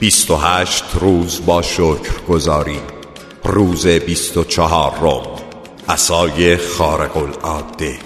28 روز با شکر گذاری. روز 24 روم اصای خارق العاده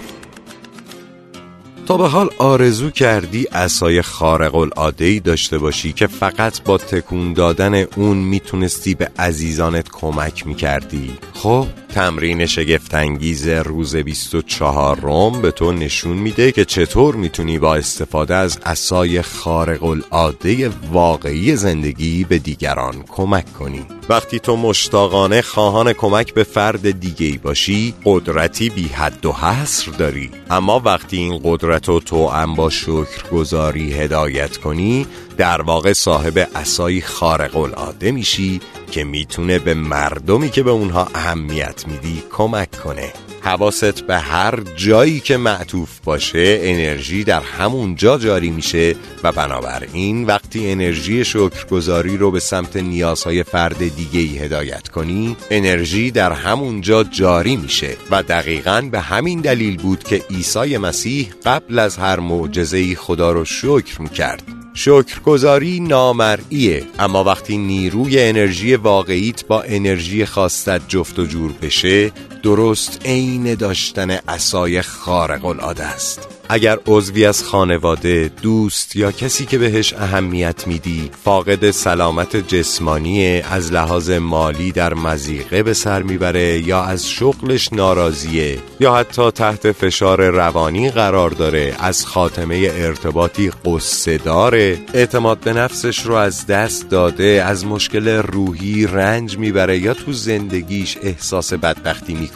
تا به حال آرزو کردی اسای خارق العاده ای داشته باشی که فقط با تکون دادن اون می‌تونستی به عزیزانت کمک می‌کردی. خب؟ تمرین شگفتانگیز روز 24 روم به تو نشون میده که چطور می‌تونی با استفاده از اسای خارق العاده واقعی زندگی به دیگران کمک کنی. وقتی تو مشتاقانه خواهان کمک به فرد دیگه باشی قدرتی بی حد و حصر داری. اما وقتی این قدرت رو تو هم با شکرگزاری هدایت کنی در واقع صاحب اسایی خارق العاده میشی که می‌تونه به مردمی که به اونها اهمیت میدی کمک کنه. حواست به هر جایی که معطوف باشه انرژی در همون جا جاری میشه و بنابراین وقتی انرژی شکرگزاری رو به سمت نیازهای فرد دیگه ای هدایت کنی انرژی در همون جا جاری میشه و دقیقا به همین دلیل بود که عیسی مسیح قبل از هر معجزه خدا رو شکر می‌کرد. شکرگزاری نامرئیه. اما وقتی نیروی انرژی واقعیت با انرژی خواستت جفت و جور بشه درست عین داشتن اسای خارق العاده است. اگر عضوی از خانواده، دوست یا کسی که بهش اهمیت میدی فاقد سلامت جسمانی از لحاظ مالی در مزیقه به سر می‌بره یا از شغلش ناراضیه یا حتی تحت فشار روانی قرار داره از خاتمه ارتباطی قصه داره اعتماد به نفسش رو از دست داده از مشکل روحی رنج می‌بره یا تو زندگیش احساس بدبختی می‌کنه.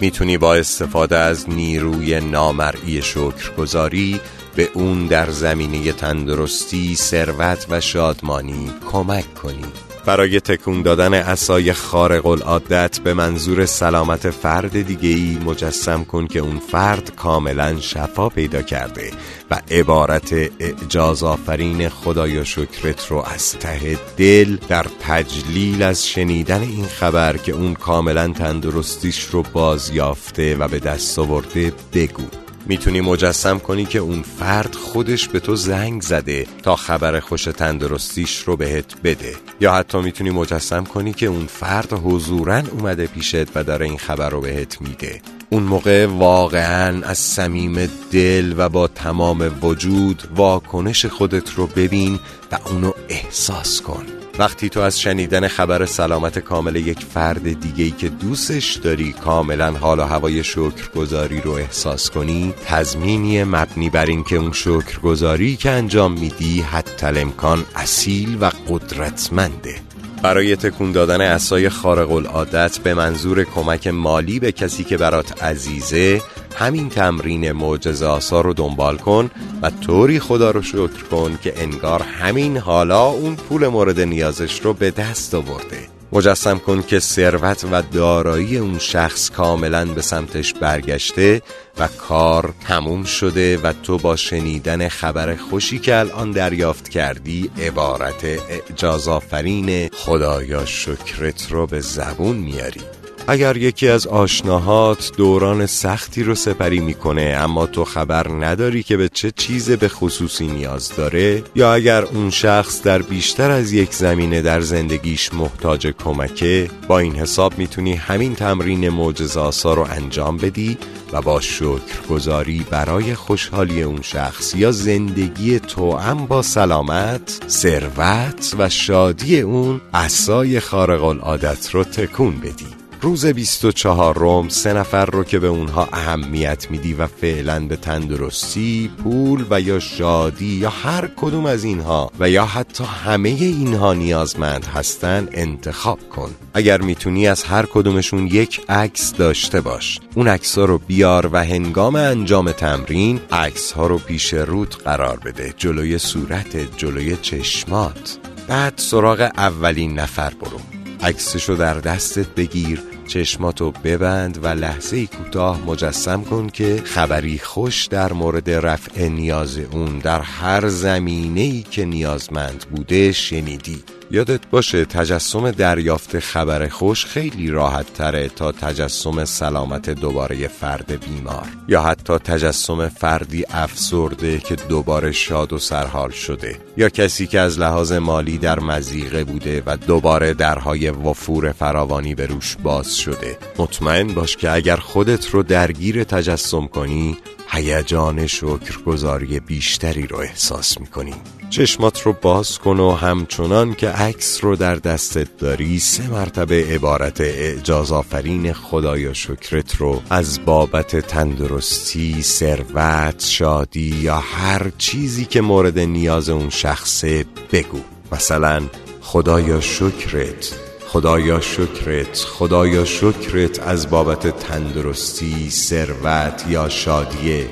می‌تونی با استفاده از نیروی نامرئی شکر گذاری به اون در زمینه تندرستی، ثروت و شادمانی کمک کنید. برای تکون دادن اسای خارق العادت به منظور سلامت فرد دیگه ای مجسم کن که اون فرد کاملا شفا پیدا کرده و عبارت اعجاز آفرین خدایا شکرت رو از ته دل در تجلیل از شنیدن این خبر که اون کاملا تندرستیش رو بازیافته و به دست آورده بگو. می‌تونی مجسم کنی که اون فرد خودش به تو زنگ زده تا خبر خوش تندرستیش رو بهت بده. یا حتی می‌تونی مجسم کنی که اون فرد حضورا اومده پیشت و داره این خبر رو بهت میده. اون موقع واقعا از صمیم دل و با تمام وجود واکنش خودت رو ببین و اونو احساس کن. وقتی تو از شنیدن خبر سلامت کامل یک فرد دیگهی که دوستش داری کاملا حال و هوای شکرگزاری رو احساس کنی تضمینی مبنی بر اینکه اون شکرگزاری که انجام میدی حتی امکان اصیل و قدرتمنده. برای تکون دادن اسای خارق العادت به منظور کمک مالی به کسی که برات عزیزه همین تمرین معجزه آسا رو دنبال کن و طوری خدا رو شکر کن که انگار همین حالا اون پول مورد نیازش رو به دست آورده. مجسم کن که ثروت و دارایی اون شخص کاملا به سمتش برگشته و کار تموم شده و تو با شنیدن خبر خوشی که الان دریافت کردی عبارت اعجاز آفرین خدایا شکرت رو به زبون میاری. اگر یکی از آشناهات دوران سختی رو سپری می‌کنه اما تو خبر نداری که به چه چیز به خصوصی نیاز داره یا اگر اون شخص در بیشتر از یک زمینه در زندگیش محتاج کمکه با این حساب می‌تونی همین تمرین معجزه رو انجام بدی و با شکرگزاری برای خوشحالی اون شخص یا زندگی تو هم با سلامت، ثروت و شادی اون اسای خارق العادت رو تکون بدی. روز 24 روم سه نفر رو که به اونها اهمیت میدی و فعلا به تندرستی، پول و یا شادی یا هر کدوم از اینها و یا حتی همه اینها نیازمند هستن انتخاب کن. اگر می‌تونی از هر کدومشون یک عکس داشته باش. اون عکس ها رو بیار و هنگام انجام تمرین عکس ها رو پیش روت قرار بده. جلوی صورت جلوی چشمات. بعد سراغ اولین نفر برو. عکسشو در دستت بگیر چشماتو ببند و لحظه کوتاه مجسم کن که خبری خوش در مورد رفع نیاز اون در هر زمینه ای که نیازمند بوده شنیدی. یادت باشه تجسم دریافت خبر خوش خیلی راحت تره تا تجسم سلامت دوباره فرد بیمار. یا حتی تجسم فردی افسرده که دوباره شاد و سرحال شده. یا کسی که از لحاظ مالی در مزیقه بوده و دوباره درهای وفور فراوانی به روش باز شده. مطمئن باش که اگر خودت رو درگیر تجسم کنی هیجان شکرگزاری بیشتری رو احساس می‌کنی. چشمات رو باز کن و همچنان که عکس رو در دستت داری سه مرتبه عبارت اعجاز آفرین خدایا شکرت رو از بابت تندرستی، ثروت، شادی یا هر چیزی که مورد نیاز اون شخصه بگو. مثلا خدایا شکرت خدایا شکرت خدایا شکرت از بابت تندرستی ثروت یا شادیه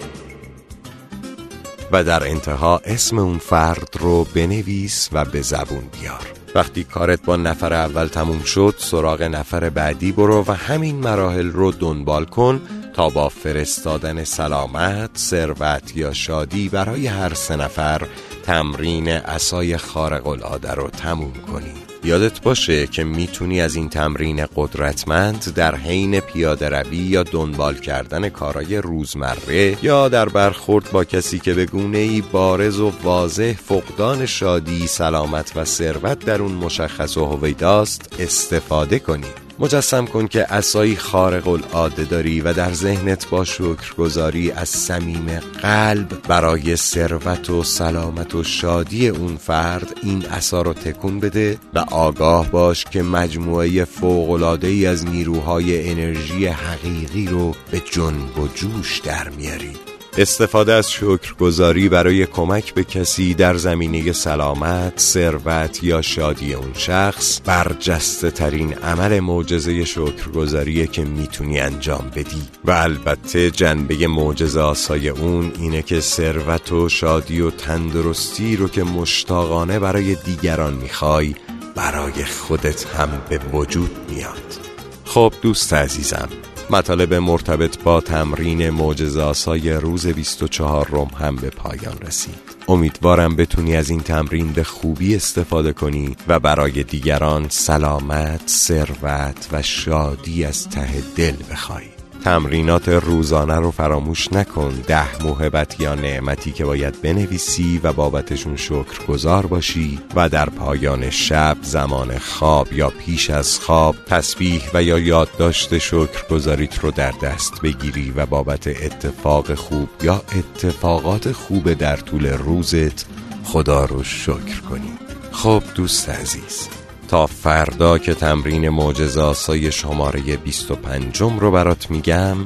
و در انتها اسم اون فرد رو بنویس و به زبون بیار. وقتی کارت با نفر اول تموم شد سراغ نفر بعدی برو و همین مراحل رو دنبال کن تا با فرستادن سلامت، ثروت یا شادی برای هر سه نفر تمرین اسای خارق العاده رو تموم کنی. یادت باشه که می‌تونی از این تمرین قدرتمند در حین پیاده روی یا دنبال کردن کارای روزمره یا در برخورد با کسی که به گونه ای بارز و واضح فقدان شادی، سلامت و ثروت در اون مشخص و هویداست استفاده کنی. مجسم کن که اسایی خارق العاده داری و در ذهنت با شکرگزاری از صمیم قلب برای ثروت و سلامت و شادی اون فرد این اسا رو تکون بده و آگاه باش که مجموعه فوقلاده ای از نیروهای انرژی حقیقی رو به جنب و جوش در میاری. استفاده از شکرگزاری برای کمک به کسی در زمینه سلامت، ثروت یا شادی اون شخص برجسته ترین عمل معجزه شکرگزاریه که می‌تونی انجام بدی. و البته جنبه معجزه آسای اون اینه که ثروت و شادی و تندرستی رو که مشتاقانه برای دیگران می‌خوای برای خودت هم به وجود میاد. خب دوست عزیزم مطالب مرتبط با تمرین معجزاسای روز 24 روم هم به پایان رسید. امیدوارم بتونی از این تمرین به خوبی استفاده کنی و برای دیگران سلامت، ثروت و شادی از ته دل بخوای. تمرینات روزانه رو فراموش نکن. ده موهبت یا نعمتی که باید بنویسی و بابتشون شکر گذار باشی و در پایان شب زمان خواب یا پیش از خواب تسبیح و یا یادداشت شکر گذاریت رو در دست بگیری و بابت اتفاق خوب یا اتفاقات خوب در طول روزت خدا رو شکر کنی. خب دوست عزیز تا فردا که تمرین معجزاسای شماره 25 رو برات میگم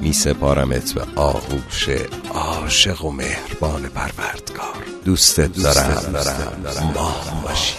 میسپارمت به آغوش عاشق و مهربان پروردگار دوستت دارم, دارم. دارم. ماه باشی